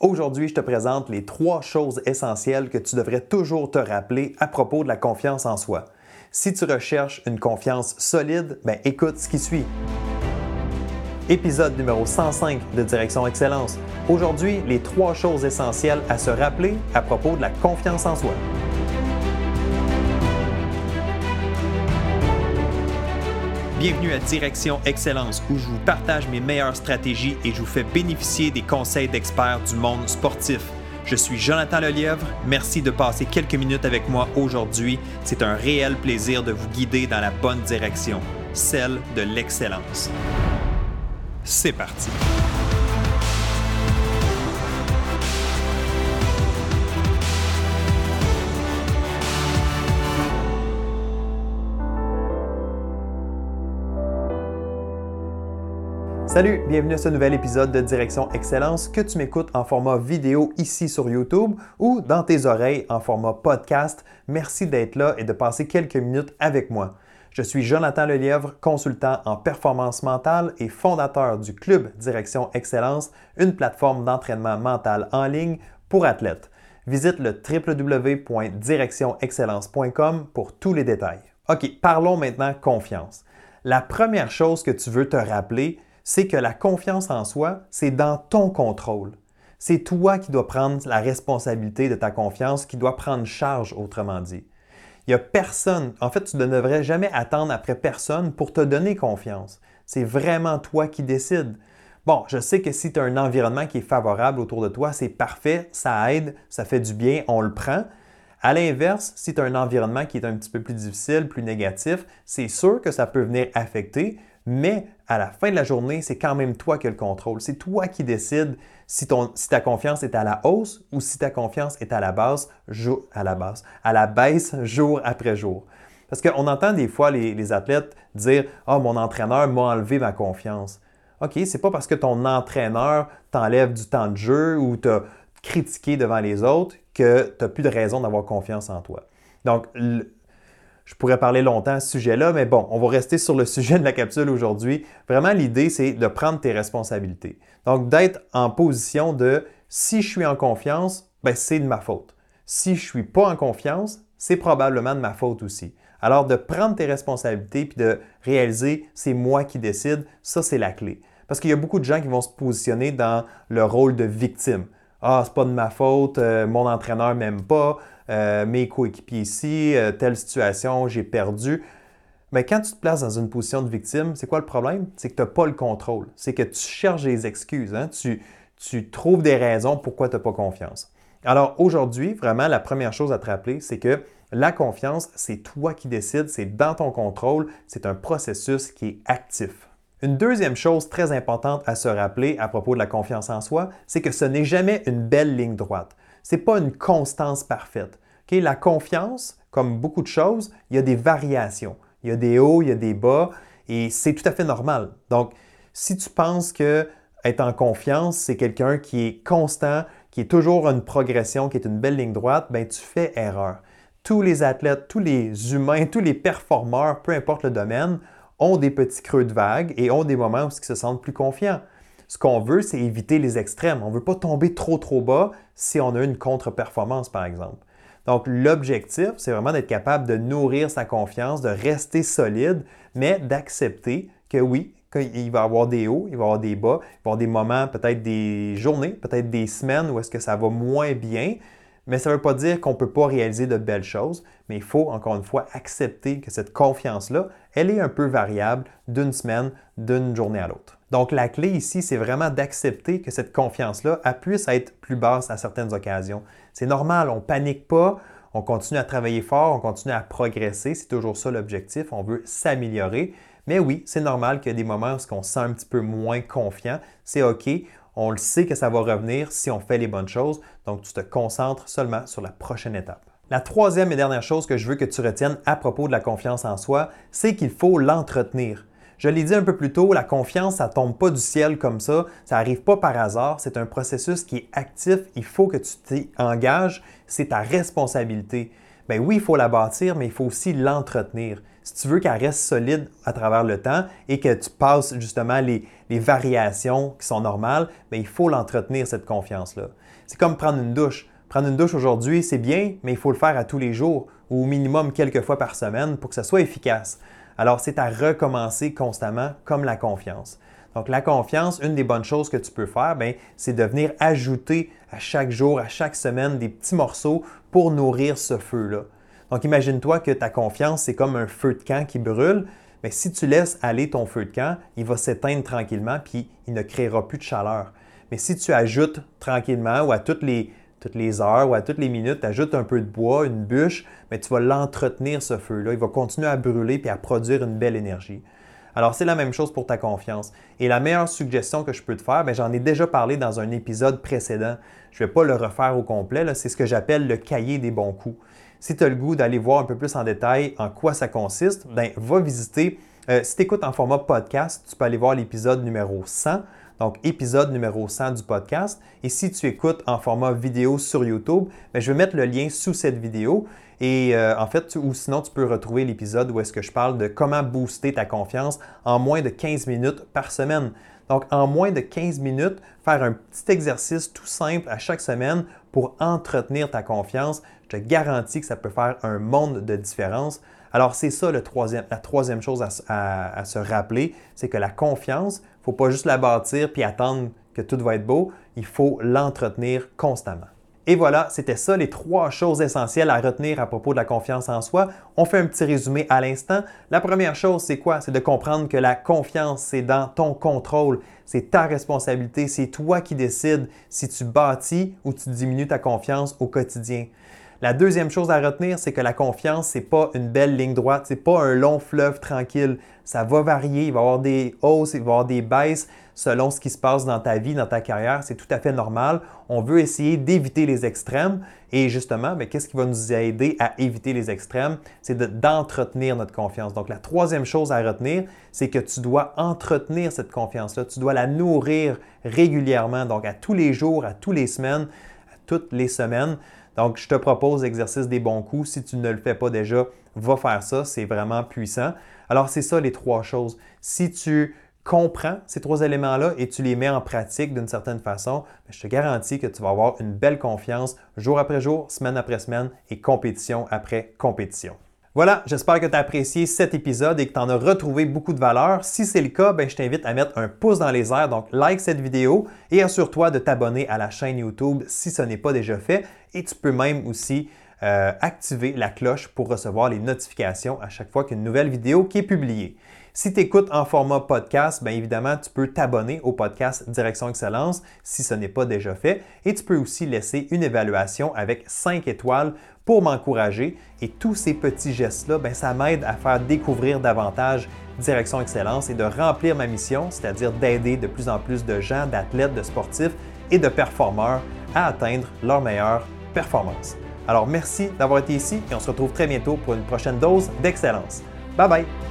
Aujourd'hui, je te présente les trois choses essentielles que tu devrais toujours te rappeler à propos de la confiance en soi. Si tu recherches une confiance solide, ben écoute ce qui suit. Épisode numéro 105 de Direction Excellence. Aujourd'hui, les trois choses essentielles à se rappeler à propos de la confiance en soi. Bienvenue à Direction Excellence où je vous partage mes meilleures stratégies et je vous fais bénéficier des conseils d'experts du monde sportif. Je suis Jonathan Lelièvre. Merci de passer quelques minutes avec moi aujourd'hui. C'est un réel plaisir de vous guider dans la bonne direction, celle de l'excellence. C'est parti. Salut, bienvenue à ce nouvel épisode de Direction Excellence que tu m'écoutes en format vidéo ici sur YouTube ou dans tes oreilles en format podcast. Merci d'être là et de passer quelques minutes avec moi. Je suis Jonathan Lelièvre, consultant en performance mentale et fondateur du Club Direction Excellence, une plateforme d'entraînement mental en ligne pour athlètes. Visite le www.directionexcellence.com pour tous les détails. OK, parlons maintenant confiance. La première chose que tu veux te rappeler, c'est que la confiance en soi, c'est dans ton contrôle. C'est toi qui dois prendre la responsabilité de ta confiance, qui dois prendre charge, autrement dit. Il n'y a personne, en fait, tu ne devrais jamais attendre après personne pour te donner confiance. C'est vraiment toi qui décides. Bon, je sais que si tu as un environnement qui est favorable autour de toi, c'est parfait, ça aide, ça fait du bien, on le prend. À l'inverse, si tu as un environnement qui est un petit peu plus difficile, plus négatif, c'est sûr que ça peut venir affecter, mais à la fin de la journée, c'est quand même toi qui as le contrôle. C'est toi qui décides si, ta confiance est à la hausse ou si ta confiance est à la baisse jour après jour. Parce qu'on entend des fois les, athlètes dire Ah, mon entraîneur m'a enlevé ma confiance. OK, c'est pas parce que ton entraîneur t'enlève du temps de jeu ou t'a critiqué devant les autres que tu n'as plus de raison d'avoir confiance en toi. Donc, je pourrais parler longtemps à ce sujet-là, mais bon, on va rester sur le sujet de la capsule aujourd'hui. Vraiment, l'idée, c'est de prendre tes responsabilités. Donc, d'être en position de si je suis en confiance, ben, c'est de ma faute. Si je ne suis pas en confiance, c'est probablement de ma faute aussi. Alors, de prendre tes responsabilités puis de réaliser c'est moi qui décide, ça, c'est la clé. Parce qu'il y a beaucoup de gens qui vont se positionner dans le rôle de victime. Ah, c'est pas de ma faute, euh, mon entraîneur m'aime pas, euh, mes coéquipiers ici, euh, telle situation, j'ai perdu. Mais quand tu te places dans une position de victime, c'est quoi le problème? C'est que tu n'as pas le contrôle. C'est que tu cherches des excuses. Hein? Tu, tu trouves des raisons pourquoi tu n'as pas confiance. Alors aujourd'hui, vraiment, la première chose à te rappeler, c'est que la confiance, c'est toi qui décides, c'est dans ton contrôle, c'est un processus qui est actif. Une deuxième chose très importante à se rappeler à propos de la confiance en soi, c'est que ce n'est jamais une belle ligne droite. Ce n'est pas une constance parfaite. La confiance, comme beaucoup de choses, il y a des variations. Il y a des hauts, il y a des bas, et c'est tout à fait normal. Donc, si tu penses que être en confiance, c'est quelqu'un qui est constant, qui est toujours une progression, qui est une belle ligne droite, ben tu fais erreur. Tous les athlètes, tous les humains, tous les performeurs, peu importe le domaine, ont des petits creux de vague et ont des moments où ils se sentent plus confiants. Ce qu'on veut, c'est éviter les extrêmes. On ne veut pas tomber trop trop bas si on a une contre-performance, par exemple. Donc, l'objectif, c'est vraiment d'être capable de nourrir sa confiance, de rester solide, mais d'accepter que oui, il va y avoir des hauts, il va y avoir des bas, il va y avoir des moments, peut-être des journées, peut-être des semaines où est-ce que ça va moins bien, mais ça ne veut pas dire qu'on ne peut pas réaliser de belles choses, mais il faut encore une fois accepter que cette confiance-là, elle est un peu variable d'une semaine, d'une journée à l'autre. Donc la clé ici, c'est vraiment d'accepter que cette confiance-là puisse être plus basse à certaines occasions. C'est normal, on ne panique pas, on continue à travailler fort, on continue à progresser, c'est toujours ça l'objectif, on veut s'améliorer. Mais oui, c'est normal qu'il y a des moments où on se sent un petit peu moins confiant. C'est OK, on le sait que ça va revenir si on fait les bonnes choses, donc tu te concentres seulement sur la prochaine étape. La troisième et dernière chose que je veux que tu retiennes à propos de la confiance en soi, c'est qu'il faut l'entretenir. Je l'ai dit un peu plus tôt, la confiance, ça tombe pas du ciel comme ça, ça n'arrive pas par hasard, c'est un processus qui est actif, il faut que tu t'y engages, c'est ta responsabilité. Ben oui, il faut la bâtir, mais il faut aussi l'entretenir. si tu veux qu'elle reste solide à travers le temps et que tu passes justement les, variations qui sont normales, bien, il faut l'entretenir, cette confiance-là. C'est comme prendre une douche. Prendre une douche aujourd'hui, c'est bien, mais il faut le faire à tous les jours ou au minimum quelques fois par semaine pour que ça soit efficace. Alors, c'est à recommencer constamment comme la confiance. Donc, la confiance, une des bonnes choses que tu peux faire, ben, c'est de venir ajouter à chaque jour, à chaque semaine, des petits morceaux pour nourrir ce feu-là. Donc, imagine-toi que ta confiance, c'est comme un feu de camp qui brûle. Mais si tu laisses aller ton feu de camp, il va s'éteindre tranquillement, puis il ne créera plus de chaleur. Mais si tu ajoutes tranquillement ou à toutes les, toutes les heures ou à toutes les minutes, tu ajoutes un peu de bois, une bûche, mais tu vas l'entretenir, ce feu-là. Il va continuer à brûler puis à produire une belle énergie. Alors, c'est la même chose pour ta confiance. Et la meilleure suggestion que je peux te faire, ben, j'en ai déjà parlé dans un épisode précédent. Je ne vais pas le refaire au complet, c'est ce que j'appelle le cahier des bons coups. Si tu as le goût d'aller voir un peu plus en détail en quoi ça consiste, ben, va visiter. Euh, si tu écoutes en format podcast, tu peux aller voir l'épisode numéro 100 donc épisode numéro 100 du podcast. Et si tu écoutes en format vidéo sur YouTube, ben, je vais mettre le lien sous cette vidéo. Et euh, en fait, ou sinon, tu peux retrouver l'épisode où est-ce que je parle de comment booster ta confiance en moins de 15 minutes par semaine. Donc, en moins de 15 minutes, faire un petit exercice tout simple à chaque semaine pour entretenir ta confiance. Je te garantis que ça peut faire un monde de différence. Alors, c'est ça la troisième chose à, se rappeler, c'est que la confiance, il ne faut pas juste la bâtir puis attendre que tout va être beau, il faut l'entretenir constamment. Et voilà, c'était ça les trois choses essentielles à retenir à propos de la confiance en soi. On fait un petit résumé à l'instant. La première chose, c'est quoi? C'est de comprendre que la confiance, c'est dans ton contrôle, c'est ta responsabilité, c'est toi qui décides si tu bâtis ou tu diminues ta confiance au quotidien. La deuxième chose à retenir, c'est que la confiance, ce n'est pas une belle ligne droite, ce n'est pas un long fleuve tranquille. Ça va varier, il va y avoir des hausses, il va y avoir des baisses selon ce qui se passe dans ta vie, dans ta carrière. C'est tout à fait normal. On veut essayer d'éviter les extrêmes. Et justement, ben, qu'est-ce qui va nous aider à éviter les extrêmes? C'est d'entretenir notre confiance. Donc, la troisième chose à retenir, c'est que tu dois entretenir cette confiance-là. Tu dois la nourrir régulièrement, donc à tous les jours, à toutes les semaines, à toutes les semaines. Donc, je te propose l'exercice des bons coups. Si tu ne le fais pas déjà, va faire ça. C'est vraiment puissant. Alors, c'est ça les trois choses. Si tu comprends ces trois éléments-là et tu les mets en pratique d'une certaine façon, ben, je te garantis que tu vas avoir une belle confiance jour après jour, semaine après semaine et compétition après compétition. Voilà, j'espère que tu as apprécié cet épisode et que tu en as retrouvé beaucoup de valeur. Si c'est le cas, ben, je t'invite à mettre un pouce dans les airs, donc like cette vidéo et assure-toi de t'abonner à la chaîne YouTube si ce n'est pas déjà fait. Et tu peux même aussi euh, activer la cloche pour recevoir les notifications à chaque fois qu'une nouvelle vidéo qui est publiée. Si tu écoutes en format podcast, bien évidemment, tu peux t'abonner au podcast Direction Excellence si ce n'est pas déjà fait et tu peux aussi laisser une évaluation avec 5 étoiles pour m'encourager. Et tous ces petits gestes-là, ben, ça m'aide à faire découvrir davantage Direction Excellence et de remplir ma mission, c'est-à-dire d'aider de plus en plus de gens, d'athlètes, de sportifs et de performeurs à atteindre leur meilleure performance. Alors merci d'avoir été ici et on se retrouve très bientôt pour une prochaine dose d'excellence. Bye bye!